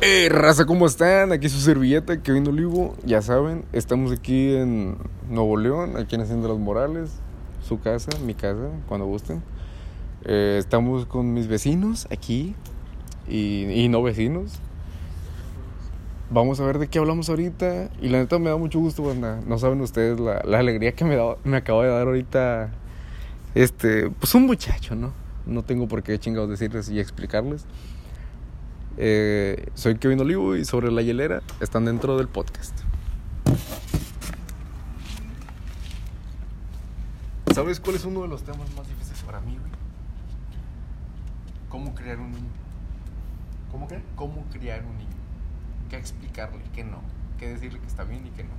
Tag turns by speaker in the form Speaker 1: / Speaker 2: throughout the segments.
Speaker 1: Eh, raza, ¿cómo están? Aquí su servilleta, Kevin Olivo. Ya saben, estamos aquí en Nuevo León, aquí en Hacienda Los Morales. Su casa, mi casa, cuando gusten. Eh, estamos con mis vecinos aquí y, no vecinos. Vamos a ver de qué hablamos ahorita. Y la neta me da mucho gusto, banda. No saben ustedes la, la alegría que me, da, me acaba de dar ahorita. Este, pues un muchacho, ¿no? No tengo por qué chingados decirles y explicarles. Eh, soy Kevin Olivo y sobre la hielera están dentro del podcast. ¿Sabes cuál es uno de los temas más difíciles para mí, güey? ¿Cómo criar un niño?
Speaker 2: ¿Cómo qué?
Speaker 1: ¿Cómo criar un niño? ¿Qué explicarle? ¿Qué no? ¿Qué decirle que está bien y qué no?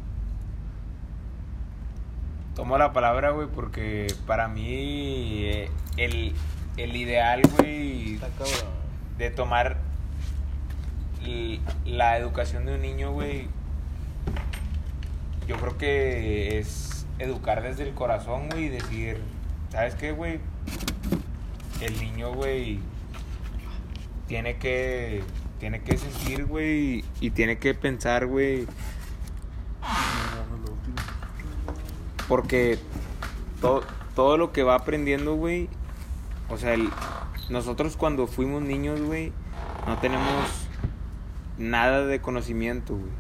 Speaker 3: Tomo la palabra, güey, porque para mí eh, el, el ideal, güey, de tomar la educación de un niño, güey, yo creo que es educar desde el corazón, güey, y decir, ¿sabes qué, güey? El niño, güey, tiene que, tiene que sentir, güey, y tiene que pensar, güey, porque todo, todo lo que va aprendiendo, güey, o sea, el- nosotros cuando fuimos niños, güey, no tenemos nada de conocimiento, güey.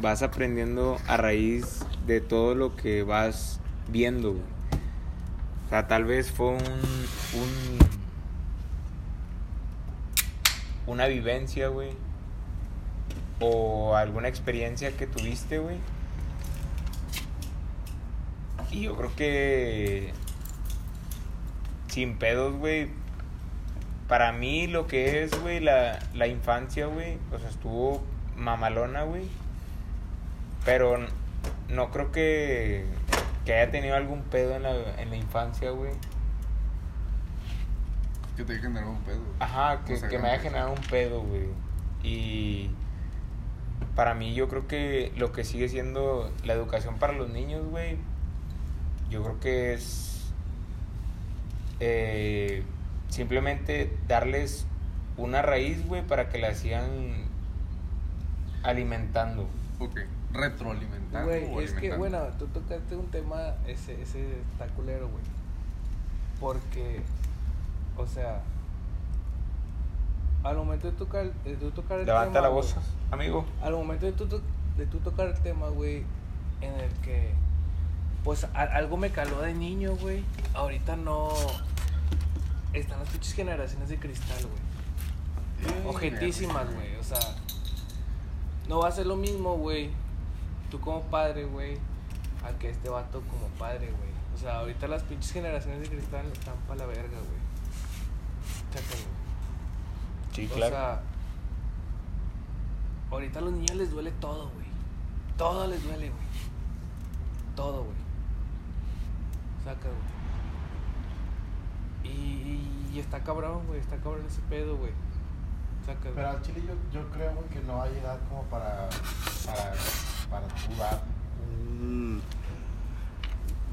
Speaker 3: Vas aprendiendo a raíz de todo lo que vas viendo, güey. O sea, tal vez fue un, un una vivencia, güey, o alguna experiencia que tuviste, güey. Y yo creo que sin pedos, güey. Para mí lo que es, güey, la, la infancia, güey, o sea, estuvo mamalona, güey. Pero no creo que, que haya tenido algún pedo en la, en la infancia, güey.
Speaker 1: Que te generó un pedo.
Speaker 3: Ajá, que,
Speaker 1: O sea,
Speaker 3: que me haya generado un pedo, güey. Y para mí yo creo que lo que sigue siendo la educación para los niños, güey, yo creo que es eh, simplemente darles una raíz, güey, para que la sigan alimentando.
Speaker 1: Ok. Retroalimentando.
Speaker 2: Güey, es que, bueno, tú tocaste un tema, ese, ese está culero, güey. Porque, o sea, al momento de tocar, de tú tocar el
Speaker 3: Levanta
Speaker 2: tema,
Speaker 3: la voz, amigo.
Speaker 2: al momento de tú, de tú tocar el tema, güey, en el que, pues, a- algo me caló de niño, güey. Ahorita no. Están las pinches generaciones de cristal, güey. Ojentísimas, güey. O sea, no va a ser lo mismo, güey. Tú como padre, güey, a que este vato como padre, güey. O sea, ahorita las pinches generaciones de cristal están para la verga, güey. Chácalo, güey.
Speaker 3: Sí,
Speaker 2: O
Speaker 3: claro.
Speaker 2: sea, ahorita a los niños les duele todo, güey. Todo les duele, güey. Todo, güey. Saca, güey. Y, está cabrón, güey. Está cabrón ese pedo, güey.
Speaker 4: Pero al chile yo, yo creo güey, que no hay edad como para, para, para un...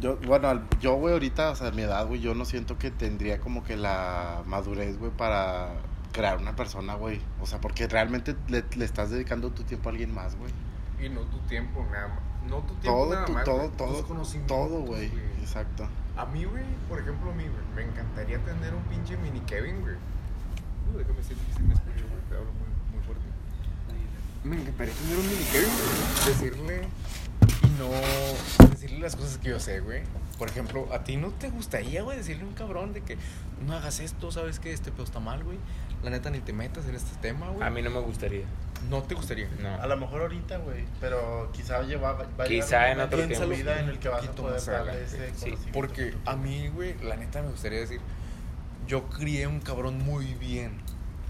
Speaker 4: Yo, bueno, al- yo, güey, ahorita, o sea, a mi edad, güey, yo no siento que tendría como que la madurez, güey, para crear una persona, güey. O sea, porque realmente le, le estás dedicando tu tiempo a alguien más, güey.
Speaker 1: Y no tu tiempo, nada más. No tu tiempo,
Speaker 4: Todo,
Speaker 1: nada
Speaker 4: tu-
Speaker 1: más.
Speaker 4: todo,
Speaker 1: tus
Speaker 4: todo, todo, güey. Exacto.
Speaker 1: A mí, güey, por ejemplo, a mí, güey, me encantaría tener un pinche mini Kevin, güey. Uh, déjame que sí me escucho, güey, te hablo muy, muy fuerte. Me encantaría tener un mini Kevin, güey. Decirle y no decirle las cosas que yo sé, güey. Por ejemplo, a ti no te gustaría, güey, decirle a un cabrón de que no hagas esto, sabes que este pedo está mal, güey. La neta ni te metas en este tema, güey.
Speaker 3: A mí no me gustaría.
Speaker 1: no te gustaría.
Speaker 3: No.
Speaker 4: A lo mejor ahorita, güey, pero quizá lleva, va
Speaker 3: Quizá en otro
Speaker 4: momento en tu
Speaker 3: tiempo.
Speaker 4: vida en el que vas a poder
Speaker 1: más
Speaker 4: darle
Speaker 1: adelante.
Speaker 4: ese
Speaker 3: Sí.
Speaker 1: Porque a mí, güey, la neta me gustaría decir, yo crié un cabrón muy bien.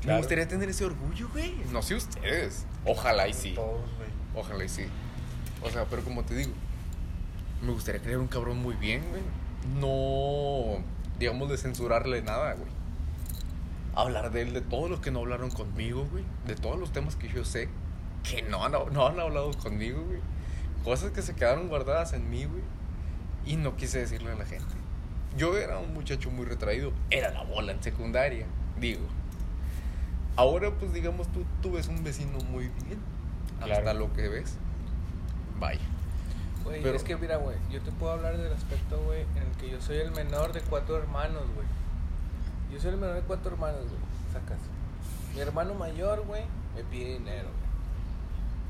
Speaker 1: Me gustaría tener ese orgullo, güey. No sé ustedes. Ojalá y sí.
Speaker 4: Todos, güey.
Speaker 1: Ojalá y sí. O sea, pero como te digo, me gustaría crear un cabrón muy bien, güey. No, digamos, de censurarle nada, güey. Hablar de él, de todos los que no hablaron conmigo, güey. De todos los temas que yo sé que no han, no han hablado conmigo, güey. Cosas que se quedaron guardadas en mí, güey. Y no quise decirle a la gente. Yo era un muchacho muy retraído. Era la bola en secundaria, digo. Ahora, pues digamos, tú, tú ves un vecino muy bien. Hasta lo que ves. Vaya.
Speaker 2: Güey,
Speaker 1: Pero-
Speaker 2: es que mira, güey, yo te puedo hablar del aspecto, güey, en el que yo soy el menor de cuatro hermanos, güey. Yo soy el menor de cuatro hermanos, güey. Sacas. Mi hermano mayor, güey, me pide dinero, güey.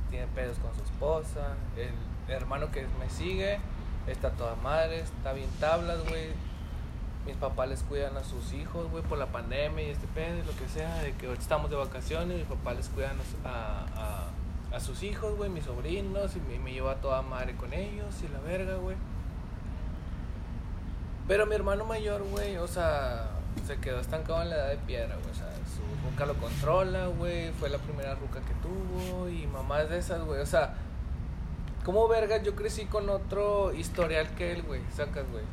Speaker 2: Tiene pedos con su esposa. El hermano que me sigue está toda madre, está bien tablas, güey. Mis papás les cuidan a sus hijos, güey, por la pandemia y este pedo y lo que sea, de que ahorita estamos de vacaciones, mis papás les cuidan a, a, a- sus hijos, güey, mis sobrinos, y me, me lleva toda madre con ellos y la verga, güey. Pero mi hermano mayor, güey, o sea, se quedó estancado en la edad de piedra, güey. O sea, su ruca lo controla, güey. Fue la primera ruca que tuvo y mamás de esas, güey. O sea, como verga yo crecí con otro historial que él, güey. Sacas, güey.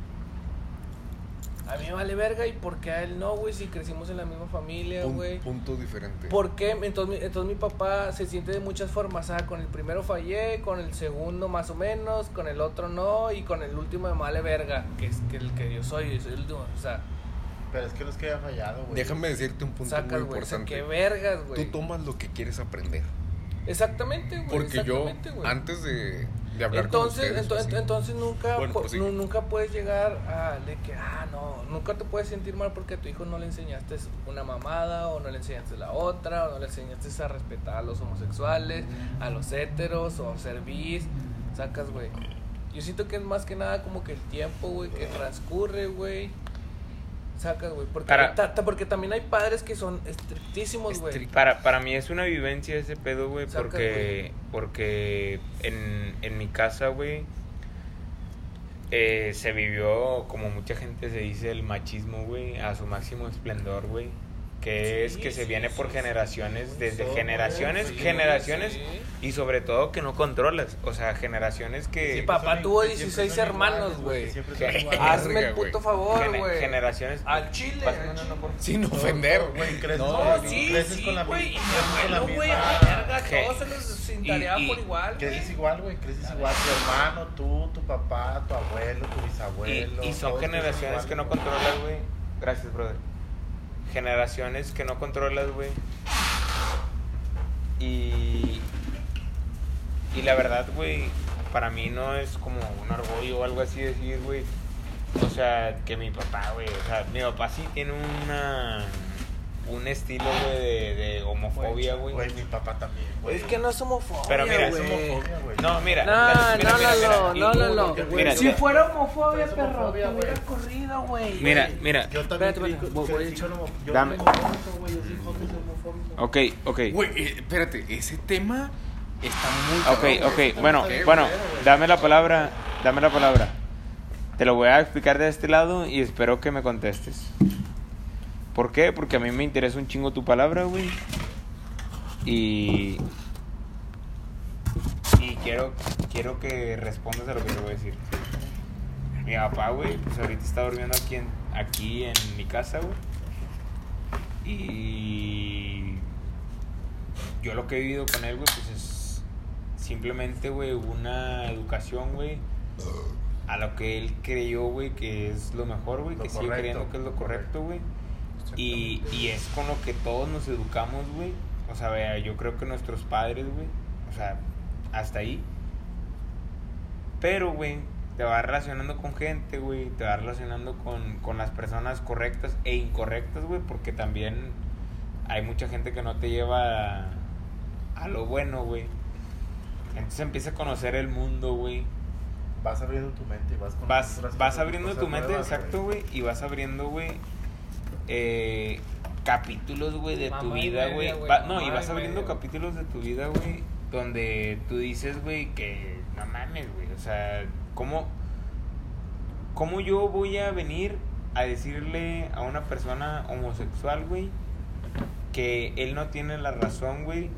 Speaker 2: A mí me vale verga y por qué a él no, güey, si crecimos en la misma familia, güey.
Speaker 1: punto diferente.
Speaker 2: ¿Por qué? Entonces, entonces mi papá se siente de muchas formas. Ah, con el primero fallé, con el segundo más o menos, con el otro no, y con el último me vale verga, que es que el que yo soy, soy el último. O sea,
Speaker 4: Pero es que no es que haya fallado, güey.
Speaker 1: Déjame decirte un punto
Speaker 2: sacas,
Speaker 1: muy
Speaker 2: güey.
Speaker 1: Importante.
Speaker 2: qué vergas,
Speaker 1: Tú
Speaker 2: güey.
Speaker 1: tomas lo que quieres aprender.
Speaker 2: Exactamente, güey.
Speaker 1: Porque yo,
Speaker 2: güey.
Speaker 1: antes de, de hablar con
Speaker 2: entonces,
Speaker 1: ustedes,
Speaker 2: ento-
Speaker 1: pues,
Speaker 2: entonces nunca,
Speaker 1: Bueno,
Speaker 2: pu-
Speaker 1: prosigue.
Speaker 2: nu- nunca puedes llegar a de que, ah, no, nunca te puedes sentir mal porque a tu hijo no le enseñaste una mamada o no le enseñaste la otra o no le enseñaste a respetar a los homosexuales, a los heteros o a ser bis, sacas, güey. Yo siento que es más que nada como que el tiempo, güey, que transcurre, güey. Sacas, güey. Porque,
Speaker 3: Para-
Speaker 2: ta- ta- porque también hay padres que son estrictísimos, güey.
Speaker 1: Estric-
Speaker 3: Para, para mí es una vivencia ese pedo, güey, porque, porque en, en mi casa, güey, eh, se vivió, como mucha gente se dice, el machismo, güey, a su máximo esplendor, güey. Que es
Speaker 2: Sí,
Speaker 3: que se viene
Speaker 2: sí,
Speaker 3: por
Speaker 2: sí.
Speaker 3: generaciones, desde generaciones,
Speaker 2: sí,
Speaker 3: generaciones,
Speaker 2: sí.
Speaker 3: y sobre todo que no controlas. O sea, generaciones que...
Speaker 2: Sí, papá tuvo
Speaker 4: que siempre
Speaker 2: 16
Speaker 4: son
Speaker 2: hermanos, güey. Hazme el puto favor, güey.
Speaker 3: generaciones...
Speaker 2: Al chile,
Speaker 1: Sin ofender.
Speaker 4: todo, güey, creces
Speaker 1: No,
Speaker 4: con
Speaker 2: No,
Speaker 4: la-
Speaker 2: sí, sí, güey. Y mi güey, a
Speaker 4: misma-
Speaker 2: la verga,
Speaker 3: ¿Qué?
Speaker 2: todos se los por igual, güey.
Speaker 4: Creces igual, güey, creces igual. Tu hermano, tú, tu papá, tu abuelo, tu bisabuelo.
Speaker 3: y son generaciones
Speaker 4: igual,
Speaker 3: que no controlas, güey. Gracias, brother. Generaciones que no controlas, güey. Y. Y la verdad, güey, para mí no es como un orgullo o algo así decir, güey. O sea, que mi papá, güey. O sea, mi papá sí tiene una. Un estilo, güey, de, de homofobia, güey.
Speaker 4: Güey, mi papá también, güey.
Speaker 2: Es que no es homofobia,
Speaker 3: Pero mira,
Speaker 4: es homofobia, güey.
Speaker 3: No, mira.
Speaker 2: No,
Speaker 3: mira, mira,
Speaker 2: no,
Speaker 3: mira,
Speaker 2: no,
Speaker 3: mira.
Speaker 2: no, no, no, Si fuera homofobia, perro,
Speaker 4: homofobia,
Speaker 2: te hubiera corrido, güey.
Speaker 3: Mira, mira.
Speaker 4: Yo también
Speaker 2: Espérate, voy- voy a echar-
Speaker 4: con homo- yo
Speaker 3: Dame. Ok, ok.
Speaker 1: Güey, eh, espérate, ese tema está muy
Speaker 3: Ok, ok, bueno, bueno, dame la palabra, dame la palabra. Te lo voy a explicar de este lado y espero que me contestes. ¿Por qué? Porque a mí me interesa un chingo tu palabra, güey. Y... Y quiero, quiero que respondas a lo que te voy a decir. Mi papá, güey, pues ahorita está durmiendo aquí en, aquí en mi casa, güey. Y yo lo que he vivido con él, güey, pues es simplemente, güey, una educación, güey, a lo que él creyó, güey, que es lo mejor, güey, que sigue creyendo que es lo correcto, güey. Y, y es con lo que todos nos educamos, güey. O sea, vea, yo creo que nuestros padres, güey, o sea, hasta ahí. Pero, güey, te vas relacionando con gente, güey, te vas relacionando con, con las personas correctas e incorrectas, güey, porque también hay mucha gente que no te lleva a, a lo bueno, güey. Entonces empieza a conocer el mundo, güey.
Speaker 4: Vas abriendo tu mente y vas con
Speaker 3: Vas, vas abriendo tu mente,
Speaker 4: nuevas,
Speaker 3: exacto, güey, y vas abriendo, güey, eh, capítulos, güey, de tu
Speaker 2: Mamá
Speaker 3: vida, güey. No, y vas abriendo
Speaker 2: media.
Speaker 3: capítulos de tu vida, güey, donde tú dices, güey, que no mames, güey, o sea, ¿cómo, ¿cómo yo voy a venir a decirle a una persona homosexual, güey, que él no tiene la razón, güey,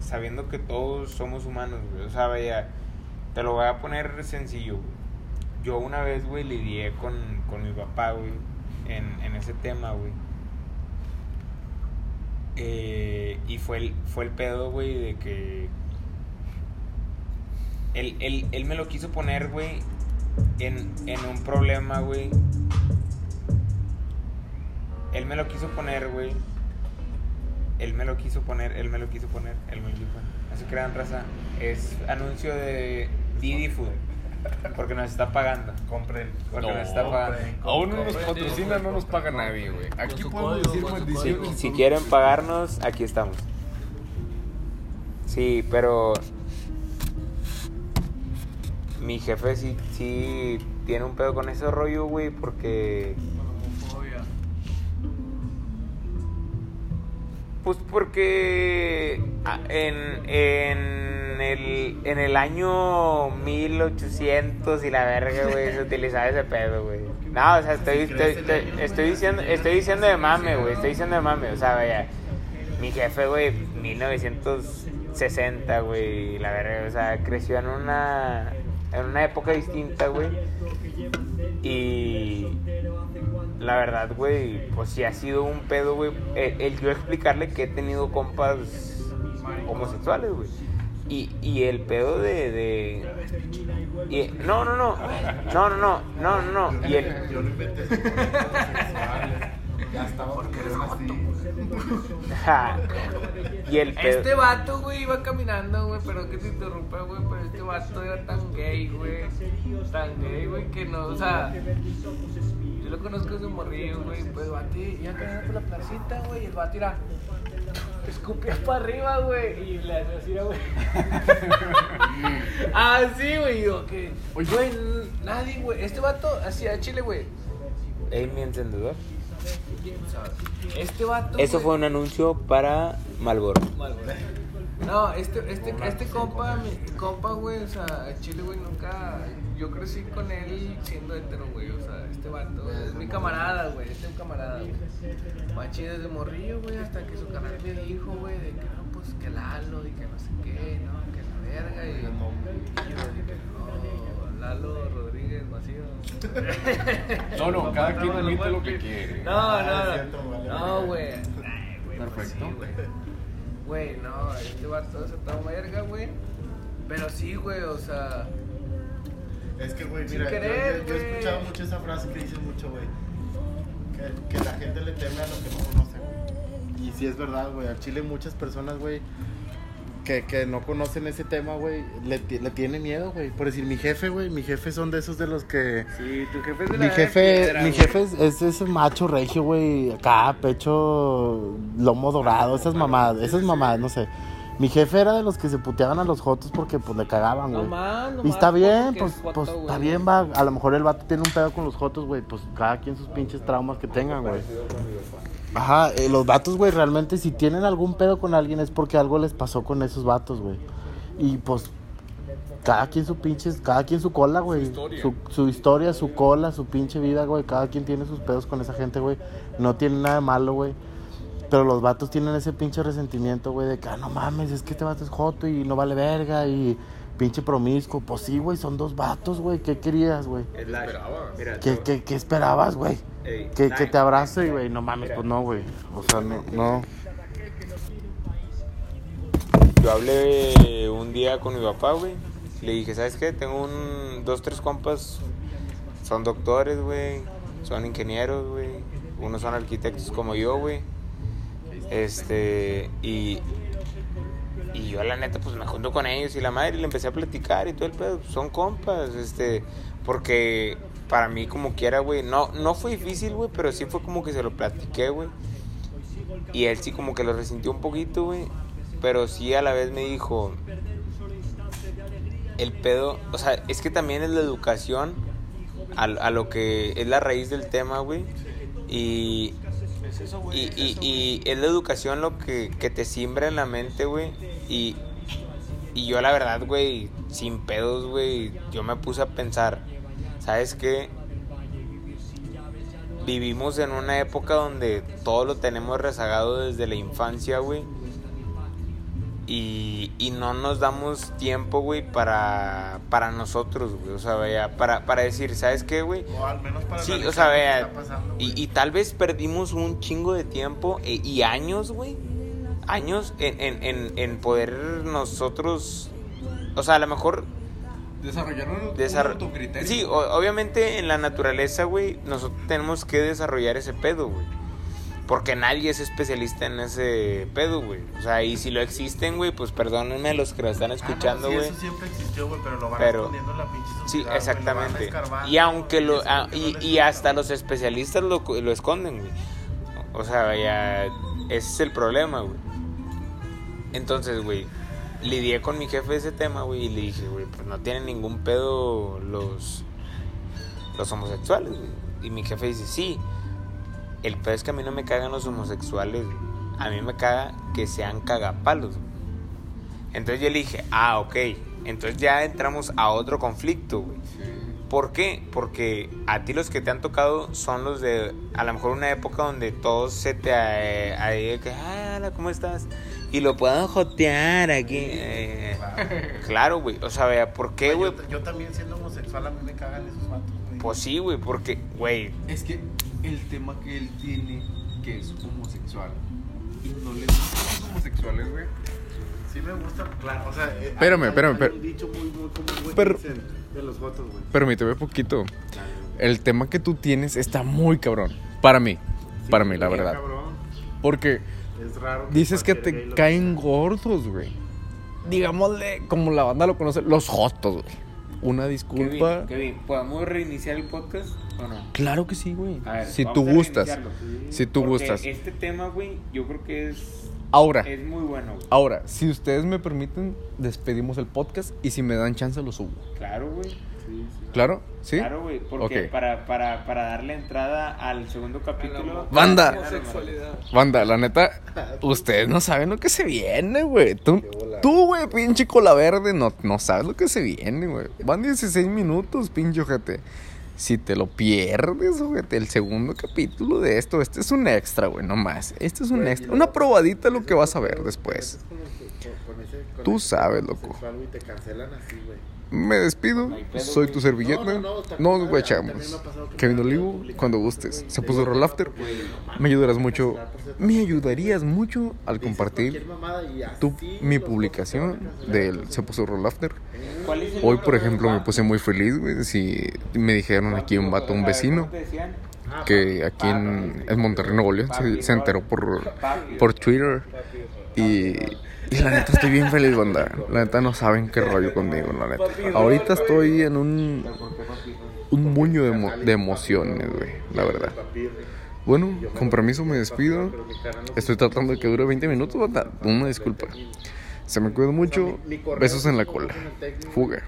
Speaker 3: sabiendo que todos somos humanos, güey? O sea, vaya, te lo voy a poner sencillo, güey. Yo una vez, güey, lidié con, con mi papá, güey, en, en ese tema, güey. Eh, y fue el, fue el pedo, güey, de que... Él, él, él me lo quiso poner, güey, en, en un problema, güey. Él me lo quiso poner, güey, Él me lo quiso poner, él me lo quiso poner, él me lo. No se crean, raza. Es anuncio de Didi Food. Porque nos está pagando.
Speaker 4: Compren.
Speaker 3: Porque
Speaker 1: No,
Speaker 3: nos está pagando.
Speaker 1: Aún no nos patrocina, no nos paga nadie, güey. Aquí podemos
Speaker 2: código,
Speaker 1: decir
Speaker 2: su
Speaker 3: Si, si quieren pagarnos, aquí estamos. Sí, pero mi jefe sí, sí tiene un pedo con ese rollo, güey, porque. Pues porque ah, en, en, el, en el año 1800 y la verga, güey, se utilizaba ese pedo, güey. No, o sea, estoy, estoy, estoy, estoy diciendo, estoy diciendo de mame, güey, estoy diciendo de mame, o sea, vaya, mi jefe, güey, 1960, güey, la verga, o sea, creció en una, en una época distinta, güey. Y la verdad, güey, pues sí ha sido un pedo, güey. El, el yo explicarle que he tenido compas homosexuales, güey. Y, y el pedo de. de no, no, no. No, no, no. No, no, no. Y el.
Speaker 4: Yo lo inventé. Ya estaba porque
Speaker 3: ja, y el pedo.
Speaker 2: Este vato, güey, iba caminando, güey, pero que te interrumpa, güey, pero este vato era tan gay, güey. Tan gay, güey, que no, o sea. Yo lo conozco desde morrillo, güey, pues el vato iba caminando por la placita, güey, y el vato era. Escupía para arriba, güey, y le hacía así, güey. ah, sí, güey, digo que. Güey, nadie, güey. Este vato hacía chile, güey.
Speaker 3: Ey, mi encendedor.
Speaker 2: Este vato.
Speaker 3: Eso fue un anuncio para Malboro.
Speaker 2: Mal, güey. No, este, este, este compa, mi compa, güey, o sea, Chile, güey, nunca. Yo crecí con él siendo hetero, güey, o sea, este vato es mi camarada, güey, este es un camarada, güey. Machi desde morrillo, güey, hasta que su canal me dijo, güey, de que no, pues que Lalo y que no sé qué, no, que la verga, y, y yo dije, no, Lalo Rodríguez Macías.
Speaker 1: No, no, cada quien admite lo que quiere.
Speaker 2: No,
Speaker 4: Ah,
Speaker 2: no,
Speaker 4: cierto,
Speaker 2: no. No, güey, pues
Speaker 1: Perfecto.
Speaker 2: Güey. No, este vato se toma verga, güey. Pero sí, güey, o sea.
Speaker 4: Es que, güey, mira, yo-
Speaker 2: querer,
Speaker 4: yo, yo he escuchado mucho esa frase que dicen mucho, güey. Que, que la gente le teme a lo que no conoce, güey. Y sí es verdad, güey. Al Chile muchas personas, güey, que, que no conocen ese tema, güey, le, le tiene miedo, güey. Por decir, mi jefe, güey, mi jefe son de esos de los que...
Speaker 3: Sí, tu jefe es de
Speaker 4: Mi jefe, mi jefe es, es ese macho regio, güey, acá, pecho, lomo dorado, esas mamadas, esas mamadas, no sé. Mi jefe era de los que se puteaban a los jotos porque, pues, le cagaban, güey.
Speaker 2: Nomás,
Speaker 4: Y
Speaker 2: nomás
Speaker 4: está bien, pues,
Speaker 2: joto,
Speaker 4: pues está bien, va. A lo mejor el vato tiene un pedo con los jotos, güey. Pues cada quien sus pinches traumas que tengan, güey. Ajá, eh, los vatos, güey, realmente si tienen algún pedo con alguien es porque algo les pasó con esos vatos, güey. Y pues, cada quien su pinches, cada quien su cola, güey.
Speaker 1: historia.
Speaker 4: Su, su historia, su cola, su pinche vida, güey. Cada quien tiene sus pedos con esa gente, güey. No tiene nada de malo, güey. Pero los vatos tienen ese pinche resentimiento, güey, de que, ah, no mames, es que este vato es joto y no vale verga y pinche promiscuo. Pues sí, güey, son dos vatos, güey. ¿Qué querías, güey? ¿Qué, qué, qué esperabas, güey?
Speaker 3: Ey,
Speaker 4: Que, que te abrace, güey. No mames, pues no, güey. O sea, no, no.
Speaker 3: Yo hablé un día con mi papá, güey. Le dije, ¿sabes qué? Tengo un, dos, tres compas. Son doctores, güey. Son ingenieros, güey. Unos son arquitectos como yo, güey. Este, y, y yo la neta, pues me junto con ellos y la madre y le empecé a platicar y todo el pedo. Son compas, este, porque para mí como quiera, güey. No, no fue difícil, güey, pero sí fue como que se lo platiqué, güey. Y él sí como que lo resintió un poquito, güey. Pero sí a la vez me dijo, el pedo, o sea, es que también es la educación a, a lo que es la raíz del tema, güey. Y, y, y, y es la educación lo que, que te siembra en la mente, güey. Y, y yo la verdad, güey, sin pedos, güey, yo me puse a pensar, ¿sabes qué? Vivimos en una época donde todo lo tenemos rezagado desde la infancia, güey. Y, y no nos damos tiempo, güey, para, para nosotros, güey. O sea, vaya, para, para decir, ¿sabes qué, güey?
Speaker 4: O al menos para
Speaker 3: Sí, o sea,
Speaker 4: que
Speaker 3: vea,
Speaker 4: pasando,
Speaker 3: y, y tal vez perdimos un chingo de tiempo e- y años, güey. Años en, en, en, en poder nosotros, o sea, a lo mejor...
Speaker 1: Desarrollar un,
Speaker 3: desar-
Speaker 1: un autocriterio.
Speaker 3: Sí, o- obviamente en la naturaleza, güey, nosotros tenemos que desarrollar ese pedo, güey. Porque nadie es especialista en ese pedo, güey. O sea, y si lo existen, güey, pues perdónenme los que lo están escuchando,
Speaker 4: Ah, no,
Speaker 3: güey.
Speaker 4: sí, eso siempre existió, güey, pero lo van
Speaker 3: Pero-
Speaker 4: escondiendo en la pinche
Speaker 3: Sí,
Speaker 4: lo
Speaker 3: exactamente. Y aunque lo ah, y,
Speaker 4: no
Speaker 3: y hasta los especialistas lo, lo esconden, güey. O sea, vaya, ese es el problema, güey. Entonces, güey, lidié con mi jefe ese tema, güey, y le dije, güey, pues no tienen ningún pedo los los homosexuales, güey. Y mi jefe dice, "Sí. El pedo es que a mí no me cagan los homosexuales. A mí me caga que sean cagapalos, güey". Entonces yo le dije, "Ah, ok." Entonces ya entramos a otro conflicto, güey. ¿Por qué? Porque a ti los que te han tocado son los de, a lo mejor una época donde todos se te, eh, ahí que, ah, ¿cómo estás? Y lo puedo jotear aquí. eh. claro, güey. O sea, vea, ¿por qué, güey?
Speaker 4: Yo, yo también siendo homosexual a mí me cagan esos vatos, güey.
Speaker 3: Pues sí, güey, porque, güey,
Speaker 1: Es que el tema que él tiene, que es homosexual, y no le gustan los homosexuales, güey.
Speaker 4: Sí me gusta, claro, o sea... eh,
Speaker 1: Espérame,
Speaker 4: hay-
Speaker 1: espérame,
Speaker 4: hay un dicho muy, muy común, güey,
Speaker 1: Pero-
Speaker 4: que dicen de los votos, güey.
Speaker 1: Permíteme poquito. El tema que tú tienes está muy cabrón. Para mí.
Speaker 4: Sí,
Speaker 1: para mí, la verdad.
Speaker 4: cabrón.
Speaker 1: Porque
Speaker 4: Es raro.
Speaker 1: dices que te caen gordos, güey. Digámosle, como la banda lo conoce, los jotos, güey. Una disculpa.
Speaker 3: Kevin, Kevin, ¿podemos reiniciar el podcast o no?
Speaker 1: Claro que sí, güey.
Speaker 3: A ver,
Speaker 1: Si
Speaker 3: vamos
Speaker 1: tú
Speaker 3: a
Speaker 1: gustas. Si tú
Speaker 3: Porque
Speaker 1: gustas.
Speaker 3: Este tema, güey, yo creo que es,
Speaker 1: Ahora,
Speaker 3: es muy bueno, güey.
Speaker 1: ahora, si ustedes me permiten, despedimos el podcast y si me dan chance lo subo.
Speaker 3: Claro, güey.
Speaker 4: Sí, sí.
Speaker 1: ¿Claro? ¿Sí?
Speaker 3: Claro, güey. Porque para, para, para darle entrada al segundo capítulo.
Speaker 1: Banda. Banda, la neta, ustedes no saben lo que se viene, güey. Tú, tú, güey, pinche cola verde, no, no sabes lo que se viene, güey. Van 16 minutos, pinche ojete. Si te lo pierdes, ojete, el segundo capítulo de esto, este es un extra, güey, no más. Este es un extra,
Speaker 4: y
Speaker 1: una probadita de lo que vas a ver después. Tú sabes, loco.
Speaker 4: güey, te cancelan así, güey.
Speaker 1: Me despido, soy tu servilleta. Nos guachamos. Kevin Olivo, cuando gustes. Se puso roll after. Me ayudarás mucho.
Speaker 4: cierto.
Speaker 1: Me ayudarías mucho al compartir tu, mi publicación del Se puso roll after.
Speaker 3: ¿Cuál es el
Speaker 1: Hoy, por ejemplo, me puse muy feliz, güey. Si me dijeron aquí un vato, un vecino,
Speaker 4: ah,
Speaker 1: que
Speaker 4: papi,
Speaker 1: aquí en, en Monterrey, Nuevo León, se, se enteró por, por Twitter. Y, y la neta estoy bien feliz, banda. La neta no saben qué rollo conmigo, la neta. Ahorita estoy en un, un muño de, emo- de emociones, güey, la verdad. Bueno, con permiso me despido. Estoy tratando de que dure 20 minutos, banda. Una disculpa. Se me cuida mucho. Besos en la cola. Fuga.